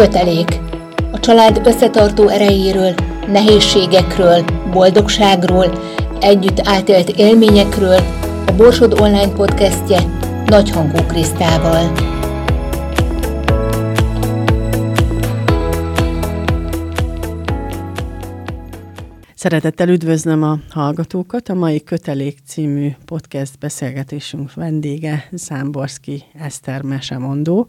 Kötelék. A család összetartó erejéről, nehézségekről, boldogságról, együtt átélt élményekről a Borsod Online podcastje Nagyhangú Krisztával. Szeretettel üdvözlöm a hallgatókat. A mai Kötelék című podcast beszélgetésünk vendége Számborszki Eszter Mesemondó.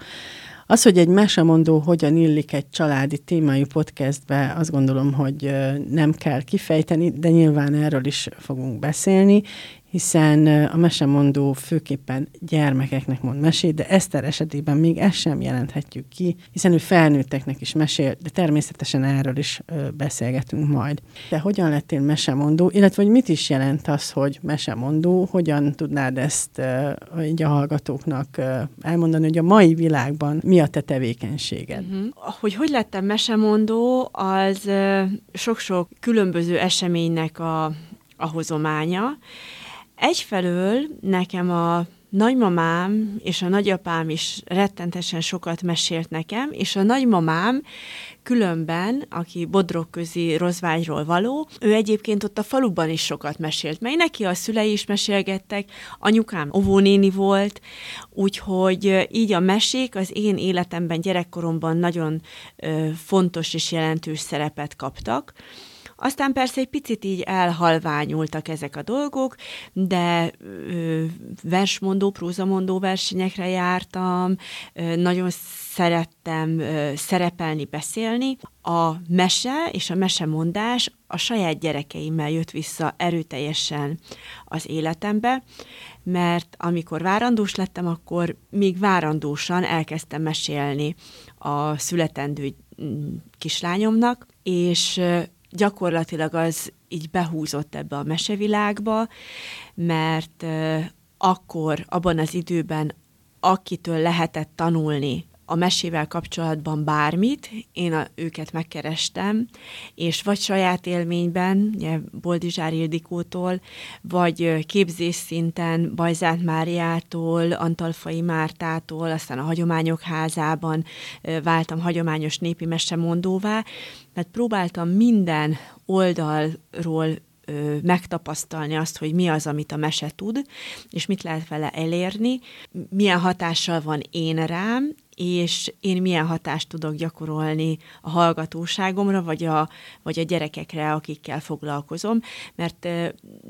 Az, hogy egy mesemondó hogyan illik egy családi témájú podcastbe, azt gondolom, hogy nem kell kifejteni, de nyilván erről is fogunk beszélni, hiszen a mesemondó főképpen gyermekeknek mond mesét, de Eszter esetében még ezt sem jelenthetjük ki, hiszen ő felnőtteknek is mesél, de természetesen erről is beszélgetünk majd. De hogyan lettél mesemondó, illetve hogy mit is jelent az, hogy mesemondó, hogyan tudnád ezt így a hallgatóknak elmondani, hogy a mai világban mi a te tevékenységed? Uh-huh. Hogy hogy lettem mesemondó, az sok-sok különböző eseménynek a, a hozománya, Egyfelől nekem a nagymamám és a nagyapám is rettentesen sokat mesélt nekem, és a nagymamám különben, aki Bodrogközi Rozvágyról való, ő egyébként ott a faluban is sokat mesélt, mely neki a szülei is mesélgettek, anyukám óvónéni volt, úgyhogy így a mesék az én életemben, gyerekkoromban nagyon fontos és jelentős szerepet kaptak. Aztán persze egy picit így elhalványultak ezek a dolgok, de ö, versmondó, prózamondó versenyekre jártam, ö, nagyon szerettem ö, szerepelni, beszélni. A mese és a mesemondás a saját gyerekeimmel jött vissza erőteljesen az életembe, mert amikor várandós lettem, akkor még várandósan elkezdtem mesélni a születendő mm, kislányomnak, és gyakorlatilag az így behúzott ebbe a mesevilágba, mert akkor, abban az időben, akitől lehetett tanulni a mesével kapcsolatban bármit, én a, őket megkerestem, és vagy saját élményben, ugye Boldizsár Ildikótól, vagy képzés szinten Bajzát Máriától, Antalfai Mártától, aztán a Hagyományok Házában váltam hagyományos népi mesemondóvá, mert próbáltam minden oldalról ö, megtapasztalni azt, hogy mi az, amit a mese tud, és mit lehet vele elérni, milyen hatással van én rám, és én milyen hatást tudok gyakorolni a hallgatóságomra, vagy a, vagy a gyerekekre, akikkel foglalkozom, mert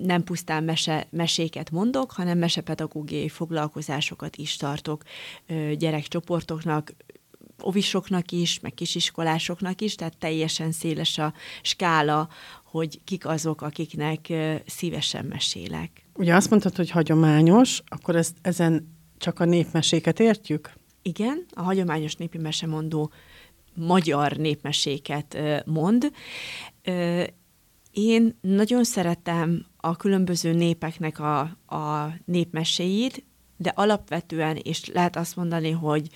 nem pusztán mese, meséket mondok, hanem mesepedagógiai foglalkozásokat is tartok gyerekcsoportoknak, ovisoknak is, meg kisiskolásoknak is, tehát teljesen széles a skála, hogy kik azok, akiknek szívesen mesélek. Ugye azt mondtad, hogy hagyományos, akkor ezt, ezen csak a népmeséket értjük? Igen, a hagyományos népi mesemondó magyar népmeséket mond. Én nagyon szeretem a különböző népeknek a, a népmeséit, de alapvetően, és lehet azt mondani, hogy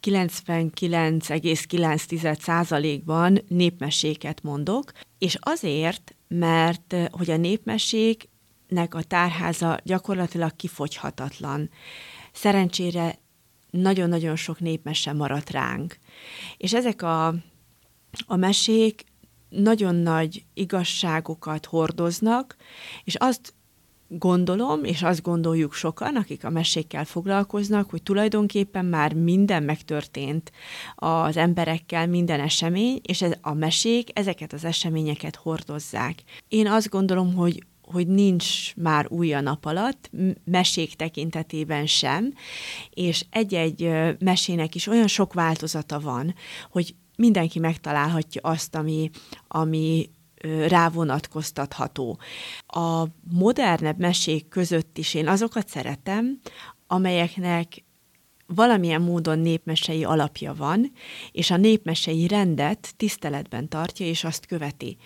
99,9%-ban népmeséket mondok, és azért, mert hogy a népmeséknek a tárháza gyakorlatilag kifogyhatatlan. Szerencsére nagyon-nagyon sok népmese maradt ránk. És ezek a, a mesék nagyon nagy igazságokat hordoznak, és azt gondolom, és azt gondoljuk sokan, akik a mesékkel foglalkoznak, hogy tulajdonképpen már minden megtörtént az emberekkel, minden esemény, és ez, a mesék ezeket az eseményeket hordozzák. Én azt gondolom, hogy hogy nincs már új a nap alatt, mesék tekintetében sem, és egy-egy mesének is olyan sok változata van, hogy mindenki megtalálhatja azt, ami, ami rávonatkoztatható. A modernebb mesék között is én azokat szeretem, amelyeknek valamilyen módon népmesei alapja van, és a népmesei rendet tiszteletben tartja, és azt követi.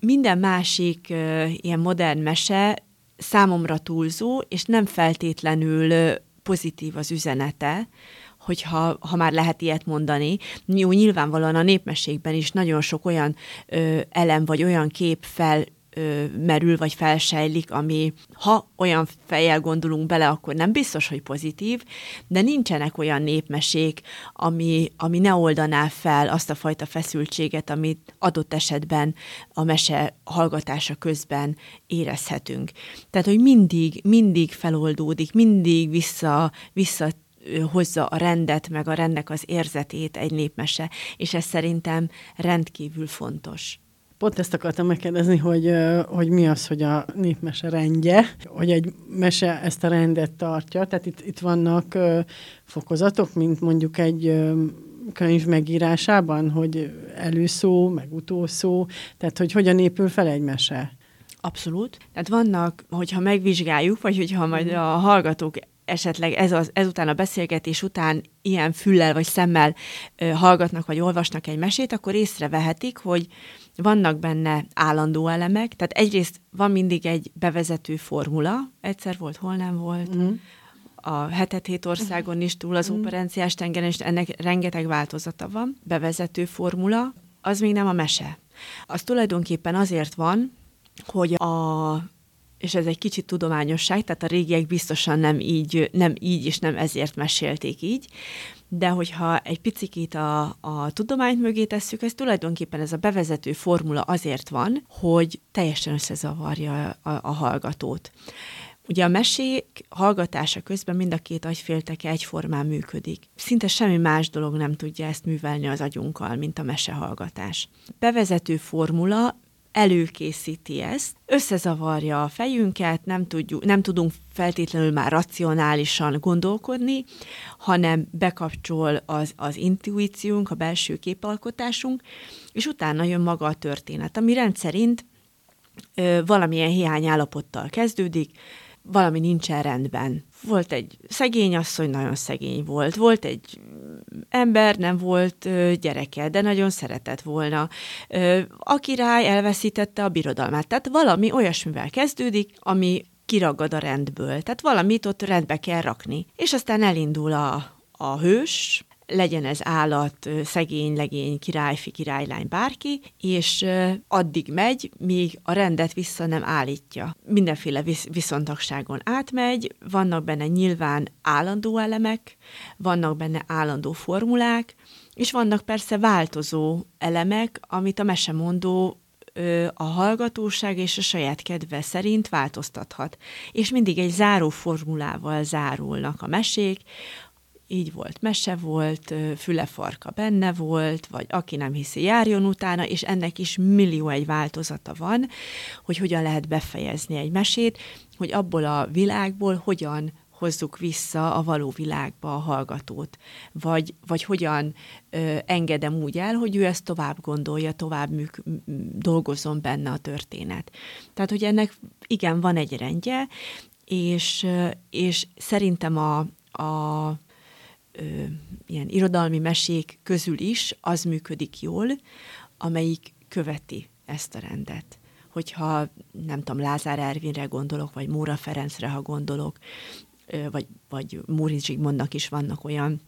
Minden másik ilyen modern mese számomra túlzó, és nem feltétlenül pozitív az üzenete, hogyha ha már lehet ilyet mondani. Jó, nyilvánvalóan a népmességben is nagyon sok olyan ö, elem vagy olyan kép fel merül, vagy felsejlik, ami ha olyan fejjel gondolunk bele, akkor nem biztos, hogy pozitív, de nincsenek olyan népmesék, ami, ami ne oldaná fel azt a fajta feszültséget, amit adott esetben a mese hallgatása közben érezhetünk. Tehát, hogy mindig, mindig feloldódik, mindig vissza, vissza hozza a rendet, meg a rendnek az érzetét egy népmese, és ez szerintem rendkívül fontos. Pont ezt akartam megkérdezni, hogy, hogy mi az, hogy a népmese rendje, hogy egy mese ezt a rendet tartja, tehát itt, itt vannak fokozatok, mint mondjuk egy könyv megírásában, hogy előszó, meg utószó, tehát hogy hogyan épül fel egy mese? Abszolút. Tehát vannak, hogyha megvizsgáljuk, vagy hogyha majd mhm. a hallgatók esetleg ez az, ezután a beszélgetés után ilyen füllel vagy szemmel ö, hallgatnak vagy olvasnak egy mesét, akkor észrevehetik, hogy vannak benne állandó elemek, tehát egyrészt van mindig egy bevezető formula, egyszer volt, hol nem volt, mm. a hetet hét országon is túl az mm. operenciás tengeren, és ennek rengeteg változata van, bevezető formula, az még nem a mese. Az tulajdonképpen azért van, hogy a és ez egy kicsit tudományosság, tehát a régiek biztosan nem így, nem így és nem ezért mesélték így, de hogyha egy picit a, a tudományt mögé tesszük, ez tulajdonképpen ez a bevezető formula azért van, hogy teljesen összezavarja a, a hallgatót. Ugye a mesék hallgatása közben mind a két agyfélteke egyformán működik. Szinte semmi más dolog nem tudja ezt művelni az agyunkkal, mint a mesehallgatás. Bevezető formula előkészíti ezt, összezavarja a fejünket, nem, tudjuk, nem tudunk feltétlenül már racionálisan gondolkodni, hanem bekapcsol az, az intuíciónk, a belső képalkotásunk, és utána jön maga a történet, ami rendszerint ö, valamilyen hiányállapottal kezdődik, valami nincsen rendben. Volt egy szegény asszony, nagyon szegény volt. Volt egy ember, nem volt gyereke, de nagyon szeretett volna. A király elveszítette a birodalmát. Tehát valami olyasmivel kezdődik, ami kiragad a rendből. Tehát valamit ott rendbe kell rakni. És aztán elindul a, a hős, legyen ez állat, szegény, legény, királyfi, királylány, bárki, és addig megy, míg a rendet vissza nem állítja. Mindenféle visz- viszontagságon átmegy, vannak benne nyilván állandó elemek, vannak benne állandó formulák, és vannak persze változó elemek, amit a mesemondó a hallgatóság és a saját kedve szerint változtathat. És mindig egy záró formulával zárulnak a mesék, így volt, mese volt, fülefarka benne volt, vagy aki nem hiszi, járjon utána, és ennek is millió egy változata van, hogy hogyan lehet befejezni egy mesét, hogy abból a világból hogyan hozzuk vissza a való világba a hallgatót, vagy, vagy hogyan ö, engedem úgy el, hogy ő ezt tovább gondolja, tovább műk, dolgozzon benne a történet. Tehát, hogy ennek igen, van egy rendje, és, és szerintem a, a ö, ilyen irodalmi mesék közül is az működik jól, amelyik követi ezt a rendet. Hogyha nem tudom, Lázár Ervinre gondolok, vagy Móra Ferencre, ha gondolok, vagy, vagy Móri Zsigmondnak is vannak olyan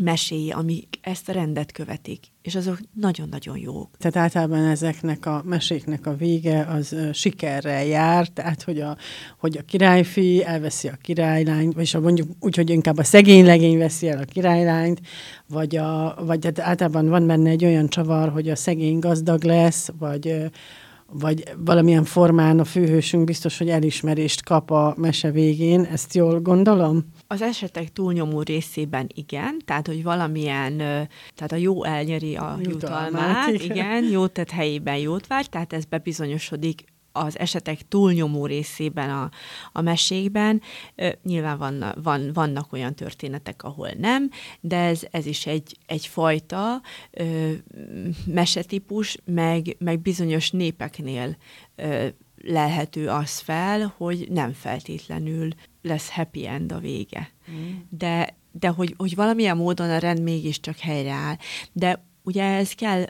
meséi, amik ezt a rendet követik, és azok nagyon-nagyon jók. Tehát általában ezeknek a meséknek a vége az sikerrel jár, tehát hogy a, hogy a királyfi elveszi a királylányt, vagy mondjuk úgy, hogy inkább a szegény legény veszi el a királylányt, vagy, a, vagy hát általában van benne egy olyan csavar, hogy a szegény gazdag lesz, vagy vagy valamilyen formán a főhősünk biztos, hogy elismerést kap a mese végén, ezt jól gondolom? Az esetek túlnyomó részében igen, tehát hogy valamilyen, tehát a jó elnyeri a jutalmát, jutalmát igen. igen, jót tett helyében jót vár, tehát ez bebizonyosodik az esetek túlnyomó részében a, a mesékben. Nyilván van, van, vannak olyan történetek, ahol nem, de ez, ez is egy, egyfajta ö, mesetípus, meg, meg bizonyos népeknél ö, lehető az fel, hogy nem feltétlenül lesz happy end a vége. Mm. De, de hogy, hogy valamilyen módon a rend mégiscsak helyreáll. De ugye ez kell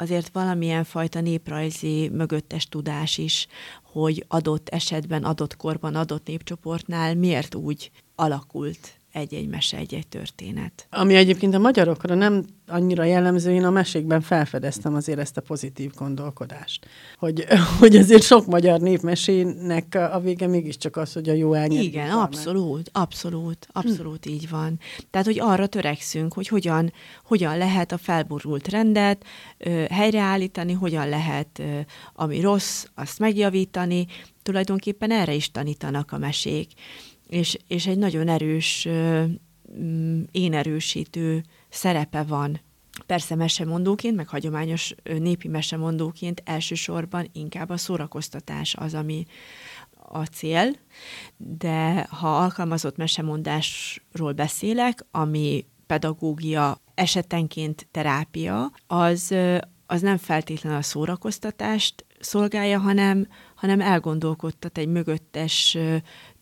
azért valamilyen fajta néprajzi mögöttes tudás is, hogy adott esetben, adott korban, adott népcsoportnál miért úgy alakult egy-egy mese, egy-egy történet. Ami egyébként a magyarokra nem annyira jellemző, én a mesékben felfedeztem azért ezt a pozitív gondolkodást. Hogy, hogy azért sok magyar népmesének a vége mégiscsak az, hogy a jó elnyert. Igen, abszolút, abszolút, abszolút hm. így van. Tehát, hogy arra törekszünk, hogy hogyan, hogyan lehet a felborult rendet ö, helyreállítani, hogyan lehet, ö, ami rossz, azt megjavítani. Tulajdonképpen erre is tanítanak a mesék. És, és egy nagyon erős, mm, én erősítő szerepe van. Persze mesemondóként, meg hagyományos népi mesemondóként elsősorban inkább a szórakoztatás az, ami a cél, de ha alkalmazott mesemondásról beszélek, ami pedagógia esetenként terápia, az, az nem feltétlenül a szórakoztatást szolgálja, hanem, hanem elgondolkodtat egy mögöttes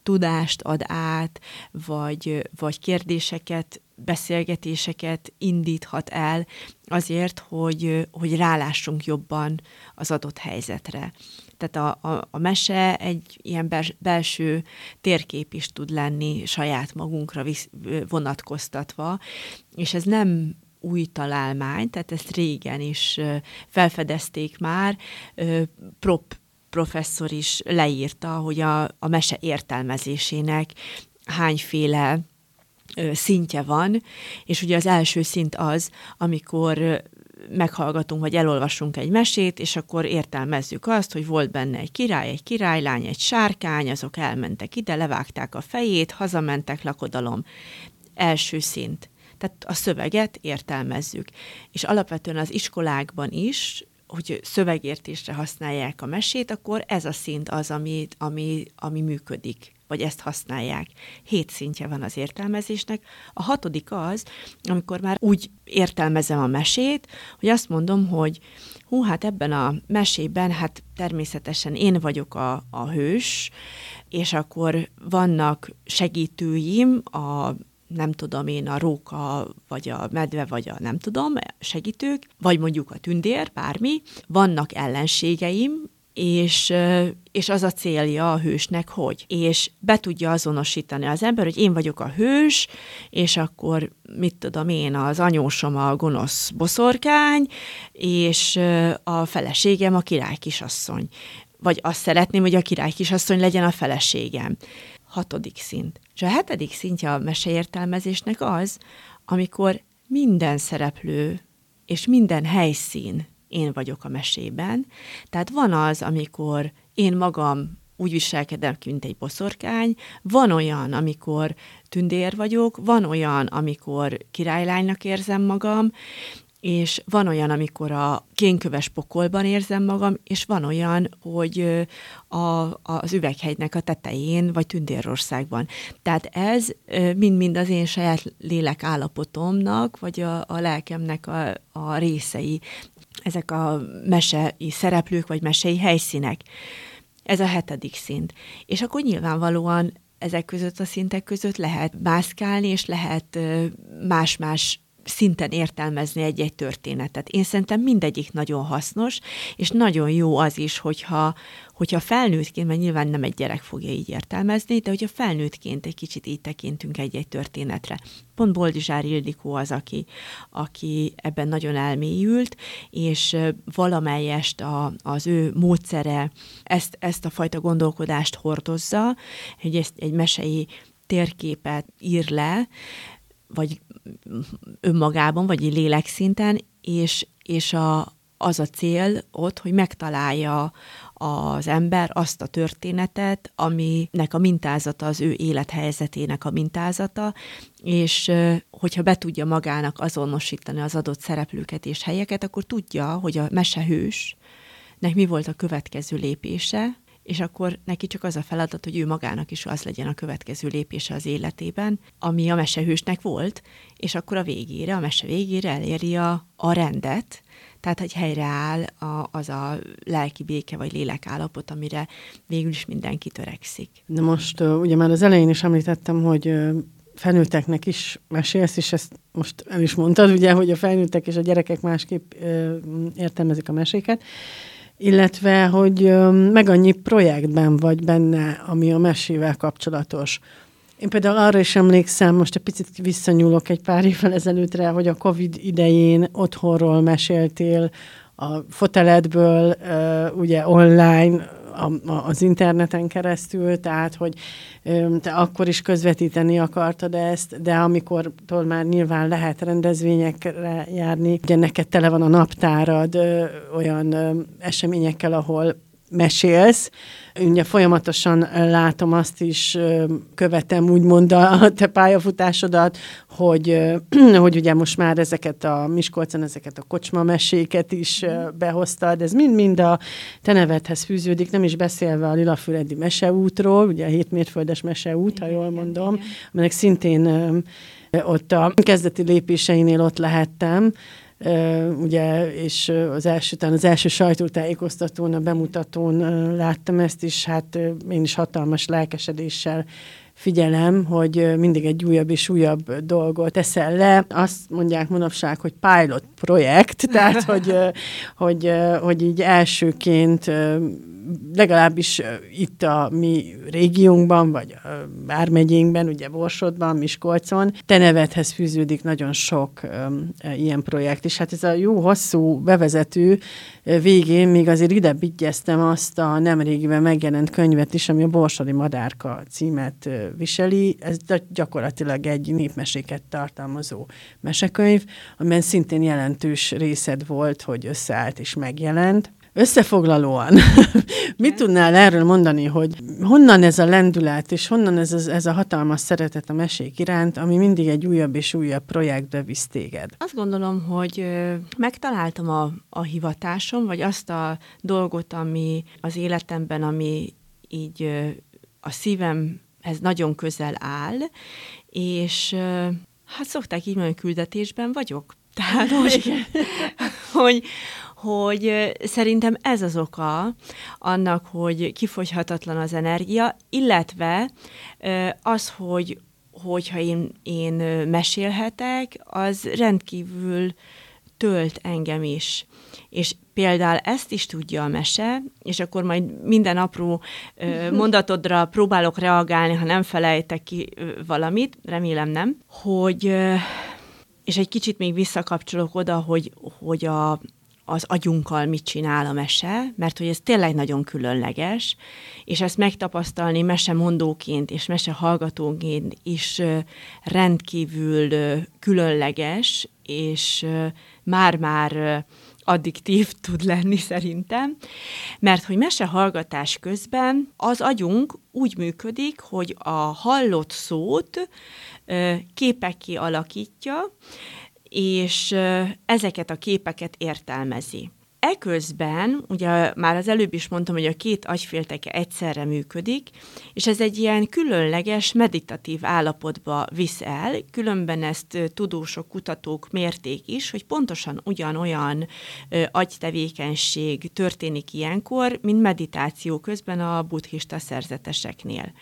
tudást ad át, vagy, vagy kérdéseket beszélgetéseket indíthat el azért, hogy, hogy rálássunk jobban az adott helyzetre. Tehát a, a, a mese egy ilyen belső térkép is tud lenni saját magunkra visz, vonatkoztatva, és ez nem új találmány, tehát ezt régen is felfedezték már. Prop professzor is leírta, hogy a, a mese értelmezésének hányféle szintje van, és ugye az első szint az, amikor meghallgatunk, vagy elolvasunk egy mesét, és akkor értelmezzük azt, hogy volt benne egy király, egy királylány, egy sárkány, azok elmentek ide, levágták a fejét, hazamentek, lakodalom. Első szint. Tehát a szöveget értelmezzük. És alapvetően az iskolákban is hogy szövegértésre használják a mesét, akkor ez a szint az, ami, ami, ami működik vagy ezt használják. Hét szintje van az értelmezésnek. A hatodik az, amikor már úgy értelmezem a mesét, hogy azt mondom, hogy hú, hát ebben a mesében, hát természetesen én vagyok a, a hős, és akkor vannak segítőim, a nem tudom én, a róka, vagy a medve, vagy a nem tudom, segítők, vagy mondjuk a tündér, bármi. Vannak ellenségeim, és, és az a célja a hősnek, hogy. És be tudja azonosítani az ember, hogy én vagyok a hős, és akkor mit tudom én, az anyósom a gonosz boszorkány, és a feleségem a király kisasszony. Vagy azt szeretném, hogy a király kisasszony legyen a feleségem. Hatodik szint. És a hetedik szintje a meseértelmezésnek az, amikor minden szereplő és minden helyszín én vagyok a mesében. Tehát van az, amikor én magam úgy viselkedem, mint egy boszorkány, van olyan, amikor tündér vagyok, van olyan, amikor királylánynak érzem magam, és van olyan, amikor a kénköves pokolban érzem magam, és van olyan, hogy a, az üveghegynek a tetején, vagy Tündérországban. Tehát ez mind-mind az én saját lélek állapotomnak, vagy a, a lelkemnek a, a részei ezek a mesei szereplők, vagy mesei helyszínek. Ez a hetedik szint. És akkor nyilvánvalóan ezek között a szintek között lehet mászkálni, és lehet más-más szinten értelmezni egy-egy történetet. Én szerintem mindegyik nagyon hasznos, és nagyon jó az is, hogyha, hogyha felnőttként, mert nyilván nem egy gyerek fogja így értelmezni, de hogyha felnőttként egy kicsit így tekintünk egy-egy történetre. Pont Boldizsár Ildikó az, aki, aki ebben nagyon elmélyült, és valamelyest a, az ő módszere ezt, ezt a fajta gondolkodást hordozza, hogy ezt egy mesei térképet ír le, vagy önmagában, vagy lélekszinten, és, és a, az a cél ott, hogy megtalálja az ember azt a történetet, aminek a mintázata az ő élethelyzetének a mintázata, és hogyha be tudja magának azonosítani az adott szereplőket és helyeket, akkor tudja, hogy a mesehősnek mi volt a következő lépése, és akkor neki csak az a feladat, hogy ő magának is az legyen a következő lépése az életében, ami a mesehősnek volt, és akkor a végére, a mese végére eléri a, a rendet, tehát, hogy helyreáll a, az a lelki béke vagy lélekállapot, amire végül is mindenki törekszik. De most ugye már az elején is említettem, hogy felnőtteknek is mesélsz, és ezt most el is mondtad, ugye, hogy a felnőttek és a gyerekek másképp uh, értelmezik a meséket illetve, hogy meg annyi projektben vagy benne, ami a mesével kapcsolatos, Én például arra is emlékszem, most egy picit visszanyúlok egy pár évvel ezelőttre, hogy a Covid idején otthonról meséltél, a foteledből, ugye online, a, a, az interneten keresztül, tehát hogy te akkor is közvetíteni akartad ezt, de amikor már nyilván lehet rendezvényekre járni, ugye neked tele van a naptárad olyan eseményekkel, ahol mesélsz, Ugye folyamatosan látom azt is, követem úgymond a te pályafutásodat, hogy, hogy ugye most már ezeket a Miskolcon, ezeket a kocsma meséket is behoztad, ez mind-mind a te nevedhez fűződik, nem is beszélve a Lilafüredi meseútról, ugye a hétmérföldes meseút, ha jól mondom, aminek szintén ott a kezdeti lépéseinél ott lehettem, ugye, és az első, az első sajtótájékoztatón, a bemutatón láttam ezt is, hát én is hatalmas lelkesedéssel figyelem, hogy mindig egy újabb és újabb dolgot teszel le. Azt mondják manapság, hogy pilot projekt, tehát hogy, hogy, hogy így elsőként legalábbis itt a mi régiónkban, vagy a Vármegyénkben, ugye Borsodban, Miskolcon, te nevedhez fűződik nagyon sok um, ilyen projekt, és hát ez a jó hosszú bevezető végén még azért ide bigyeztem azt a nemrégiben megjelent könyvet is, ami a Borsodi Madárka címet viseli. Ez gyakorlatilag egy népmeséket tartalmazó mesekönyv, amiben szintén jelentős részed volt, hogy összeállt és megjelent. Összefoglalóan, mit tudnál erről mondani, hogy honnan ez a lendület, és honnan ez, ez, ez a hatalmas szeretet a mesék iránt, ami mindig egy újabb és újabb projektbe visz téged? Azt gondolom, hogy megtaláltam a, a hivatásom, vagy azt a dolgot, ami az életemben, ami így a szívemhez nagyon közel áll, és hát szokták így mondani, küldetésben vagyok. Tehát, hogy, hogy, hogy szerintem ez az oka annak, hogy kifogyhatatlan az energia, illetve az, hogy hogyha én, én mesélhetek, az rendkívül tölt engem is. És például ezt is tudja a mese, és akkor majd minden apró mondatodra próbálok reagálni, ha nem felejtek ki valamit, remélem nem, hogy és egy kicsit még visszakapcsolok oda, hogy, hogy a, az agyunkkal mit csinál a mese, mert hogy ez tényleg nagyon különleges, és ezt megtapasztalni mesemondóként és mesehallgatóként is rendkívül különleges, és már-már addiktív tud lenni szerintem, mert hogy mesehallgatás közben az agyunk úgy működik, hogy a hallott szót képekké alakítja, és ezeket a képeket értelmezi. Eközben, ugye már az előbb is mondtam, hogy a két agyfélteke egyszerre működik, és ez egy ilyen különleges, meditatív állapotba visz el, különben ezt tudósok, kutatók mérték is, hogy pontosan ugyanolyan ö, agytevékenység történik ilyenkor, mint meditáció közben a buddhista szerzeteseknél.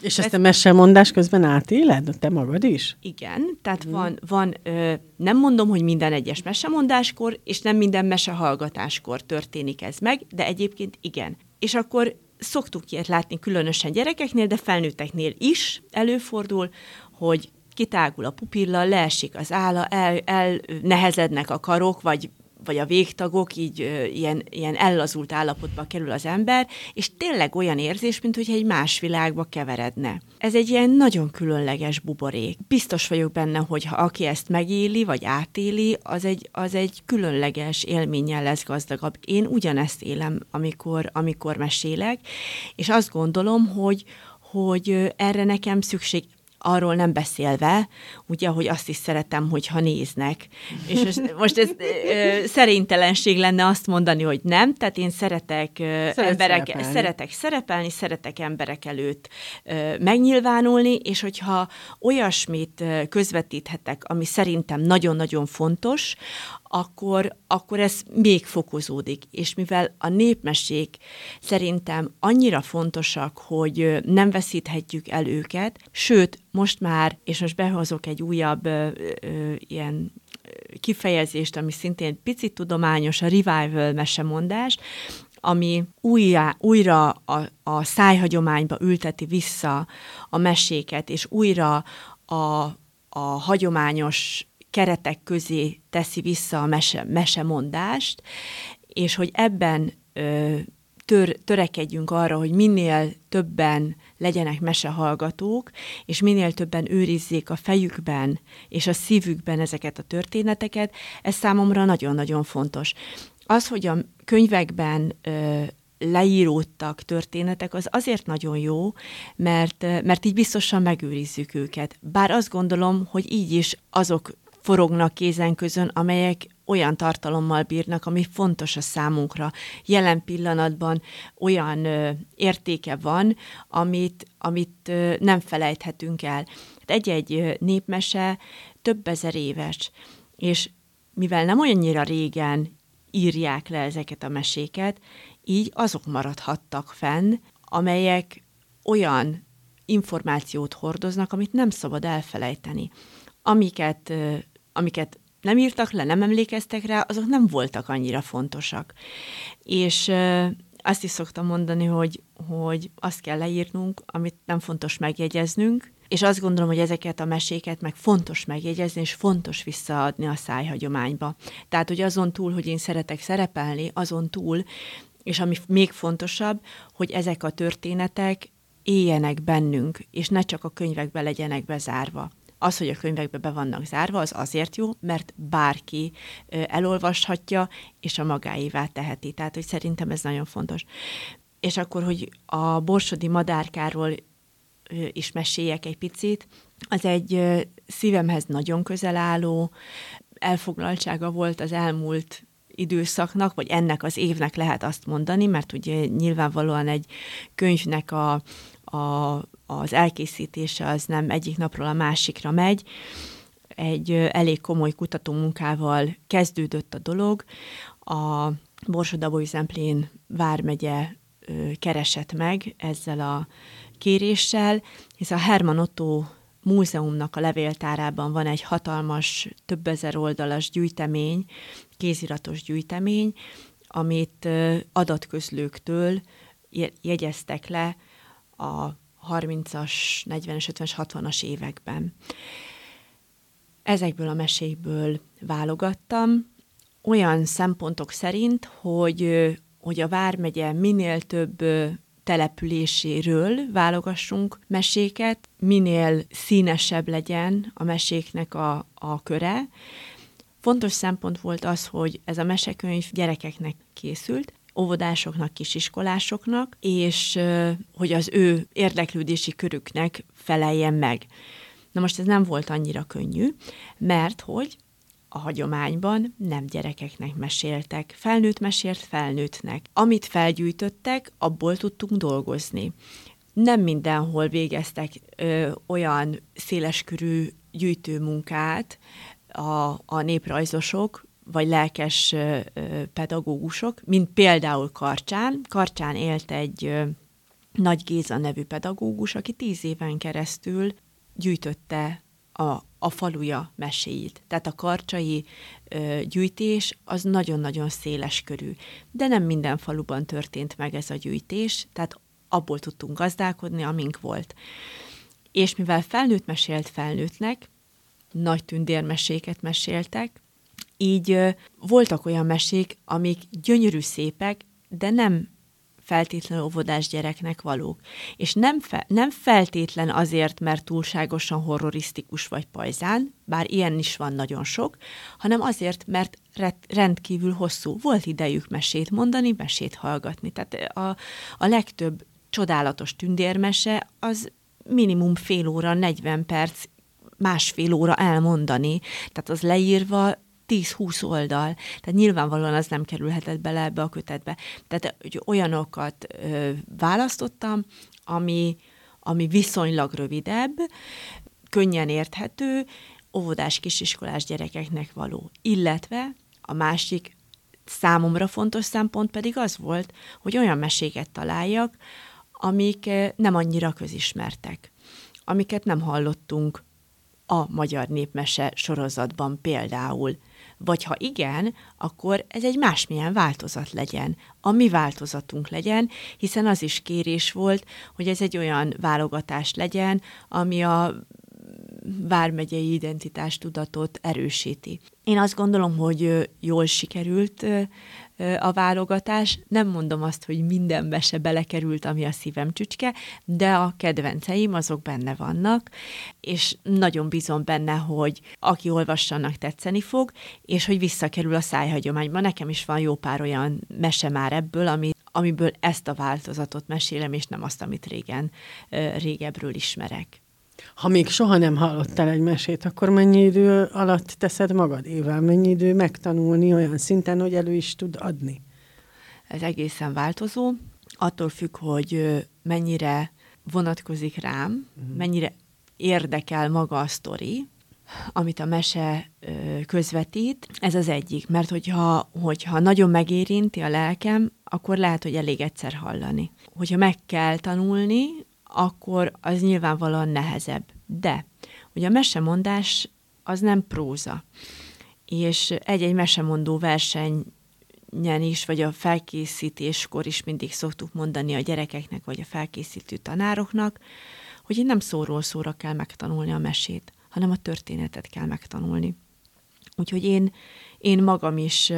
És ezt a mesemondás közben átéled, te magad is? Igen, tehát hmm. van, van ö, nem mondom, hogy minden egyes mesemondáskor, és nem minden mesehallgatáskor történik ez meg, de egyébként igen. És akkor szoktuk ilyet látni különösen gyerekeknél, de felnőtteknél is előfordul, hogy kitágul a pupilla, leesik az álla, el, elnehezednek a karok, vagy vagy a végtagok, így ö, ilyen, ilyen ellazult állapotba kerül az ember, és tényleg olyan érzés, mint hogyha egy más világba keveredne. Ez egy ilyen nagyon különleges buborék. Biztos vagyok benne, hogy ha aki ezt megéli, vagy átéli, az egy, az egy különleges élménnyel lesz gazdagabb. Én ugyanezt élem, amikor, amikor mesélek, és azt gondolom, hogy, hogy erre nekem szükség arról nem beszélve, ugye, hogy azt is szeretem, hogyha néznek. És most, most ez ö, szerintelenség lenne azt mondani, hogy nem, tehát én szeretek ö, emberek, szerepelni. szeretek szerepelni, szeretek emberek előtt ö, megnyilvánulni, és hogyha olyasmit közvetíthetek, ami szerintem nagyon-nagyon fontos, akkor, akkor ez még fokozódik. És mivel a népmesék szerintem annyira fontosak, hogy nem veszíthetjük el őket, sőt, most már, és most behozok egy újabb ö, ö, ilyen kifejezést, ami szintén picit tudományos, a revival mesemondás. ami újra, újra a, a szájhagyományba ülteti vissza a meséket, és újra a, a hagyományos keretek közé teszi vissza a mese, mesemondást, és hogy ebben ö, tör, törekedjünk arra, hogy minél többen legyenek mesehallgatók, és minél többen őrizzék a fejükben és a szívükben ezeket a történeteket, ez számomra nagyon-nagyon fontos. Az, hogy a könyvekben ö, leíródtak történetek, az azért nagyon jó, mert, mert így biztosan megőrizzük őket. Bár azt gondolom, hogy így is azok forognak kézen közön, amelyek olyan tartalommal bírnak, ami fontos a számunkra. Jelen pillanatban olyan ö, értéke van, amit, amit ö, nem felejthetünk el. Egy-egy népmese több ezer éves, és mivel nem olyannyira régen írják le ezeket a meséket, így azok maradhattak fenn, amelyek olyan információt hordoznak, amit nem szabad elfelejteni. Amiket, amiket nem írtak le, nem emlékeztek rá, azok nem voltak annyira fontosak. És azt is szoktam mondani, hogy, hogy azt kell leírnunk, amit nem fontos megjegyeznünk, és azt gondolom, hogy ezeket a meséket meg fontos megjegyezni, és fontos visszaadni a szájhagyományba. Tehát, hogy azon túl, hogy én szeretek szerepelni, azon túl, és ami még fontosabb, hogy ezek a történetek éljenek bennünk, és ne csak a könyvekbe legyenek bezárva. Az, hogy a könyvekbe be vannak zárva, az azért jó, mert bárki elolvashatja, és a magáévá teheti. Tehát, hogy szerintem ez nagyon fontos. És akkor, hogy a borsodi madárkáról is meséljek egy picit, az egy szívemhez nagyon közel álló elfoglaltsága volt az elmúlt időszaknak, vagy ennek az évnek lehet azt mondani, mert ugye nyilvánvalóan egy könyvnek a, a, az elkészítése az nem egyik napról a másikra megy. Egy elég komoly kutatómunkával kezdődött a dolog. A Borsod Zemplén vármegye keresett meg ezzel a kéréssel, hisz a Herman Otto múzeumnak a levéltárában van egy hatalmas, több ezer oldalas gyűjtemény, kéziratos gyűjtemény, amit adatközlőktől jegyeztek le a 30-as, 40-es, 50-es, 60-as években. Ezekből a mesékből válogattam, olyan szempontok szerint, hogy, hogy a Vármegye minél több településéről válogassunk meséket, minél színesebb legyen a meséknek a, a köre. Fontos szempont volt az, hogy ez a mesekönyv gyerekeknek készült, óvodásoknak, kisiskolásoknak, és hogy az ő érdeklődési körüknek feleljen meg. Na most ez nem volt annyira könnyű, mert hogy a hagyományban nem gyerekeknek meséltek, felnőtt mesélt felnőttnek. Amit felgyűjtöttek, abból tudtunk dolgozni. Nem mindenhol végeztek ö, olyan széleskörű gyűjtőmunkát a, a néprajzosok, vagy lelkes pedagógusok, mint például Karcsán. Karcsán élt egy Nagy Géza nevű pedagógus, aki tíz éven keresztül gyűjtötte a, a faluja meséit. Tehát a karcsai gyűjtés az nagyon-nagyon széles körű. De nem minden faluban történt meg ez a gyűjtés, tehát abból tudtunk gazdálkodni, amink volt. És mivel felnőtt mesélt felnőttnek, nagy tündérmeséket meséltek, így voltak olyan mesék, amik gyönyörű szépek, de nem feltétlenül óvodás gyereknek valók. És nem, fe, nem feltétlen azért, mert túlságosan horrorisztikus vagy pajzán, bár ilyen is van nagyon sok, hanem azért, mert rendkívül hosszú. Volt idejük mesét mondani, mesét hallgatni. Tehát a, a legtöbb csodálatos tündérmese az minimum fél óra, 40 perc, másfél óra elmondani. Tehát az leírva 10-20 oldal, tehát nyilvánvalóan az nem kerülhetett bele ebbe a kötetbe. Tehát hogy olyanokat ö, választottam, ami, ami viszonylag rövidebb, könnyen érthető, óvodás kisiskolás gyerekeknek való. Illetve a másik számomra fontos szempont pedig az volt, hogy olyan meséket találjak, amik nem annyira közismertek, amiket nem hallottunk a Magyar Népmese sorozatban például. Vagy ha igen, akkor ez egy másmilyen változat legyen, a mi változatunk legyen, hiszen az is kérés volt, hogy ez egy olyan válogatás legyen, ami a vármegyei identitástudatot erősíti. Én azt gondolom, hogy jól sikerült a válogatás. Nem mondom azt, hogy mindenbe se belekerült, ami a szívem csücske, de a kedvenceim azok benne vannak, és nagyon bízom benne, hogy aki olvassa, annak tetszeni fog, és hogy visszakerül a szájhagyományba. Nekem is van jó pár olyan mese már ebből, ami, amiből ezt a változatot mesélem, és nem azt, amit régen, régebről ismerek. Ha még soha nem hallottál egy mesét, akkor mennyi idő alatt teszed magad évvel? Mennyi idő megtanulni olyan szinten, hogy elő is tud adni? Ez egészen változó. Attól függ, hogy mennyire vonatkozik rám, uh-huh. mennyire érdekel maga a sztori, amit a mese közvetít, ez az egyik. Mert hogyha, hogyha nagyon megérinti a lelkem, akkor lehet, hogy elég egyszer hallani. Hogyha meg kell tanulni, akkor az nyilvánvalóan nehezebb. De ugye a mesemondás az nem próza. És egy-egy mesemondó versenyen is, vagy a felkészítéskor is mindig szoktuk mondani a gyerekeknek, vagy a felkészítő tanároknak, hogy nem szóról szóra kell megtanulni a mesét, hanem a történetet kell megtanulni. Úgyhogy én, én magam is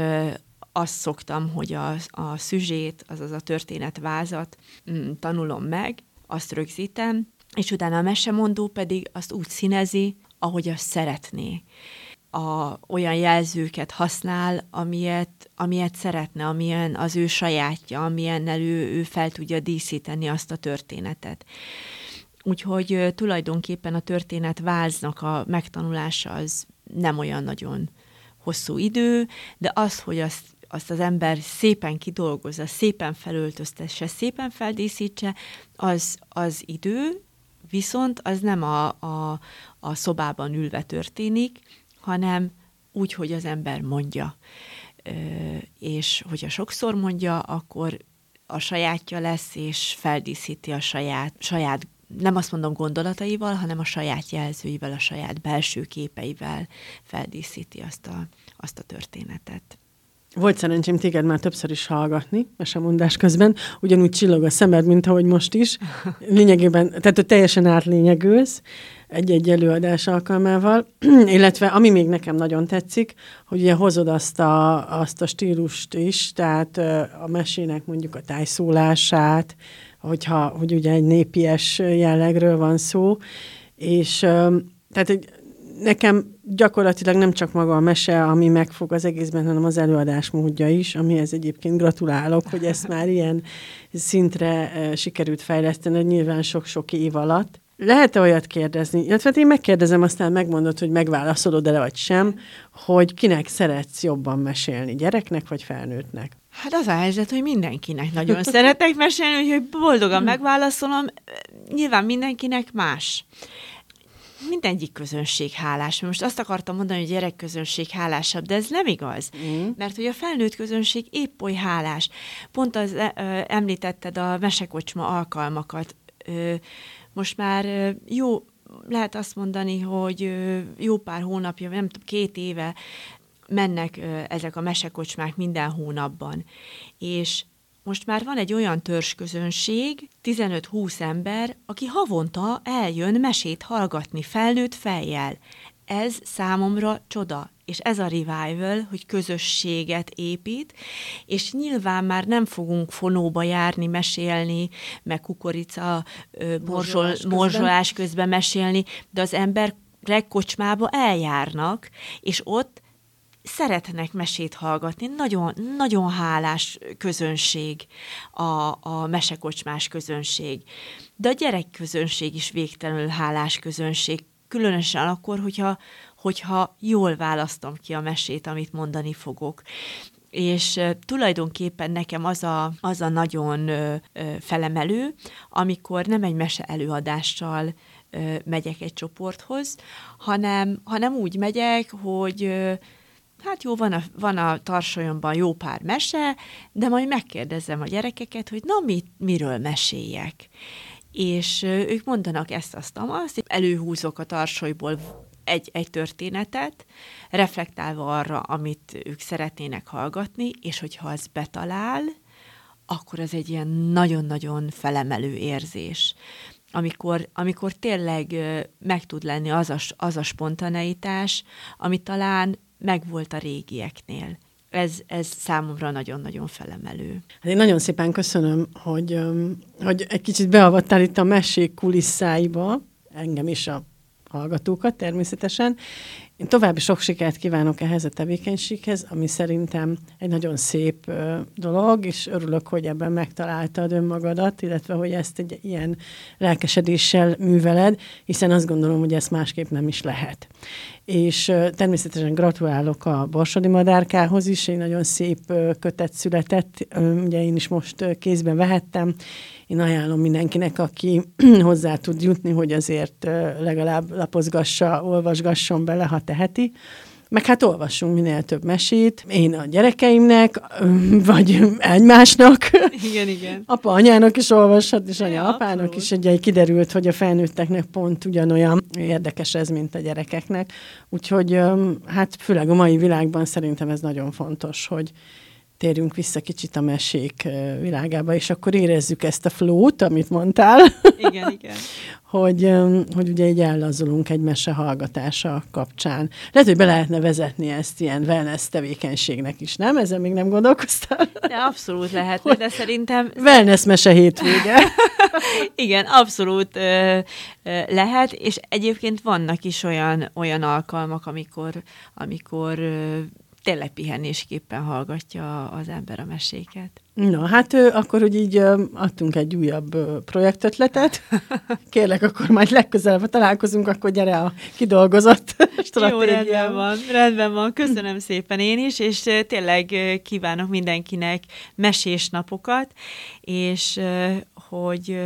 azt szoktam, hogy a, a szüzsét, azaz a történetvázat mm, tanulom meg, azt rögzítem, és utána a mesemondó pedig azt úgy színezi, ahogy azt szeretné. A, olyan jelzőket használ, amilyet, amilyet szeretne, amilyen az ő sajátja, amilyen ő, ő fel tudja díszíteni azt a történetet. Úgyhogy tulajdonképpen a történet váznak a megtanulása az nem olyan nagyon hosszú idő, de az, hogy azt azt az ember szépen kidolgozza, szépen felöltöztesse, szépen feldíszítse, az, az idő, viszont az nem a, a, a szobában ülve történik, hanem úgy, hogy az ember mondja. És hogyha sokszor mondja, akkor a sajátja lesz, és feldíszíti a saját, saját nem azt mondom gondolataival, hanem a saját jelzőivel, a saját belső képeivel feldíszíti azt a, azt a történetet. Volt szerencsém téged már többször is hallgatni, mesemondás közben, ugyanúgy csillog a szemed, mint ahogy most is. Lényegében, tehát hogy teljesen átlényegülsz egy-egy előadás alkalmával, illetve ami még nekem nagyon tetszik, hogy ugye hozod azt a, azt a stílust is, tehát a mesének mondjuk a tájszólását, hogyha, hogy ugye egy népies jellegről van szó, és tehát egy nekem gyakorlatilag nem csak maga a mese, ami megfog az egészben, hanem az előadás módja is, amihez egyébként gratulálok, hogy ezt már ilyen szintre sikerült fejleszteni, nyilván sok-sok év alatt. Lehet-e olyat kérdezni, illetve hát én megkérdezem, aztán megmondod, hogy megválaszolod-e vagy sem, hogy kinek szeretsz jobban mesélni, gyereknek vagy felnőttnek? Hát az a helyzet, hogy mindenkinek nagyon szeretek mesélni, úgyhogy boldogan megválaszolom. Nyilván mindenkinek más mindegyik közönség hálás. Most azt akartam mondani, hogy gyerekközönség hálásabb, de ez nem igaz. Mm. Mert hogy a felnőtt közönség épp oly hálás. Pont az említetted a mesekocsma alkalmakat. Most már jó, lehet azt mondani, hogy jó pár hónapja, nem tudom, két éve mennek ezek a mesekocsmák minden hónapban. És most már van egy olyan törzsközönség, 15-20 ember, aki havonta eljön mesét hallgatni felnőtt fejjel. Ez számomra csoda, és ez a revival, hogy közösséget épít, és nyilván már nem fogunk fonóba járni, mesélni, meg kukorica morzsol, közben. morzsolás közben mesélni, de az ember kocsmába eljárnak, és ott szeretnek mesét hallgatni, nagyon, nagyon hálás közönség a, a mesekocsmás közönség. De a gyerekközönség is végtelenül hálás közönség, különösen akkor, hogyha, hogyha jól választom ki a mesét, amit mondani fogok. És tulajdonképpen nekem az a, az a nagyon felemelő, amikor nem egy mese előadással megyek egy csoporthoz, hanem, hanem úgy megyek, hogy hát jó, van a, van a tarsolyomban jó pár mese, de majd megkérdezem a gyerekeket, hogy na, mit, miről meséljek. És ők mondanak ezt, azt, azt, előhúzok a tarsolyból egy, egy történetet, reflektálva arra, amit ők szeretnének hallgatni, és hogyha az betalál, akkor az egy ilyen nagyon-nagyon felemelő érzés. Amikor, amikor tényleg meg tud lenni az a, az a spontaneitás, ami talán megvolt a régieknél. Ez, ez számomra nagyon-nagyon felemelő. Hát én nagyon szépen köszönöm, hogy, hogy egy kicsit beavattál itt a mesék kulisszáiba, engem is a hallgatókat természetesen. Én további sok sikert kívánok ehhez a tevékenységhez, ami szerintem egy nagyon szép dolog, és örülök, hogy ebben megtaláltad önmagadat, illetve hogy ezt egy ilyen lelkesedéssel műveled, hiszen azt gondolom, hogy ezt másképp nem is lehet. És természetesen gratulálok a Borsodi Madárkához is, egy nagyon szép kötet született, ugye én is most kézben vehettem, én ajánlom mindenkinek, aki hozzá tud jutni, hogy azért legalább lapozgassa, olvasgasson bele, ha teheti. Meg hát olvassunk minél több mesét. Én a gyerekeimnek, vagy egymásnak. Igen, igen. Apa anyának is olvashat, és anya apának abszolút. is. Ugye kiderült, hogy a felnőtteknek pont ugyanolyan érdekes ez, mint a gyerekeknek. Úgyhogy hát főleg a mai világban szerintem ez nagyon fontos, hogy térjünk vissza kicsit a mesék világába, és akkor érezzük ezt a flót, amit mondtál. Igen, igen. hogy, hogy ugye így ellazulunk egy mese hallgatása kapcsán. Lehet, hogy be lehetne vezetni ezt ilyen wellness tevékenységnek is, nem? Ezzel még nem gondolkoztál? De abszolút lehetne, de szerintem... Wellness mese hétvége. igen, abszolút ö, ö, lehet, és egyébként vannak is olyan, olyan alkalmak, amikor, amikor ö, tényleg pihenésképpen hallgatja az ember a meséket. Na, hát akkor, hogy így adtunk egy újabb projektötletet. Kérlek, akkor majd legközelebb, ha találkozunk, akkor gyere a kidolgozott Jó, rendben van, rendben van. Köszönöm szépen én is, és tényleg kívánok mindenkinek mesés napokat, és hogy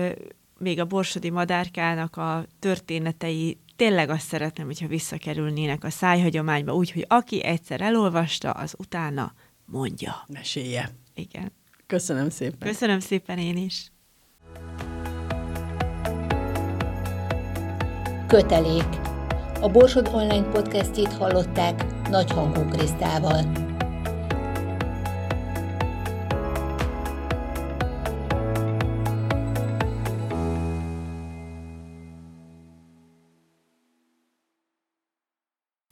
még a borsodi madárkának a történetei tényleg azt szeretném, hogyha visszakerülnének a szájhagyományba, úgyhogy aki egyszer elolvasta, az utána mondja. Mesélje. Igen. Köszönöm szépen. Köszönöm szépen én is. Kötelék. A Borsod Online podcastjét hallották Nagyhangú Krisztával.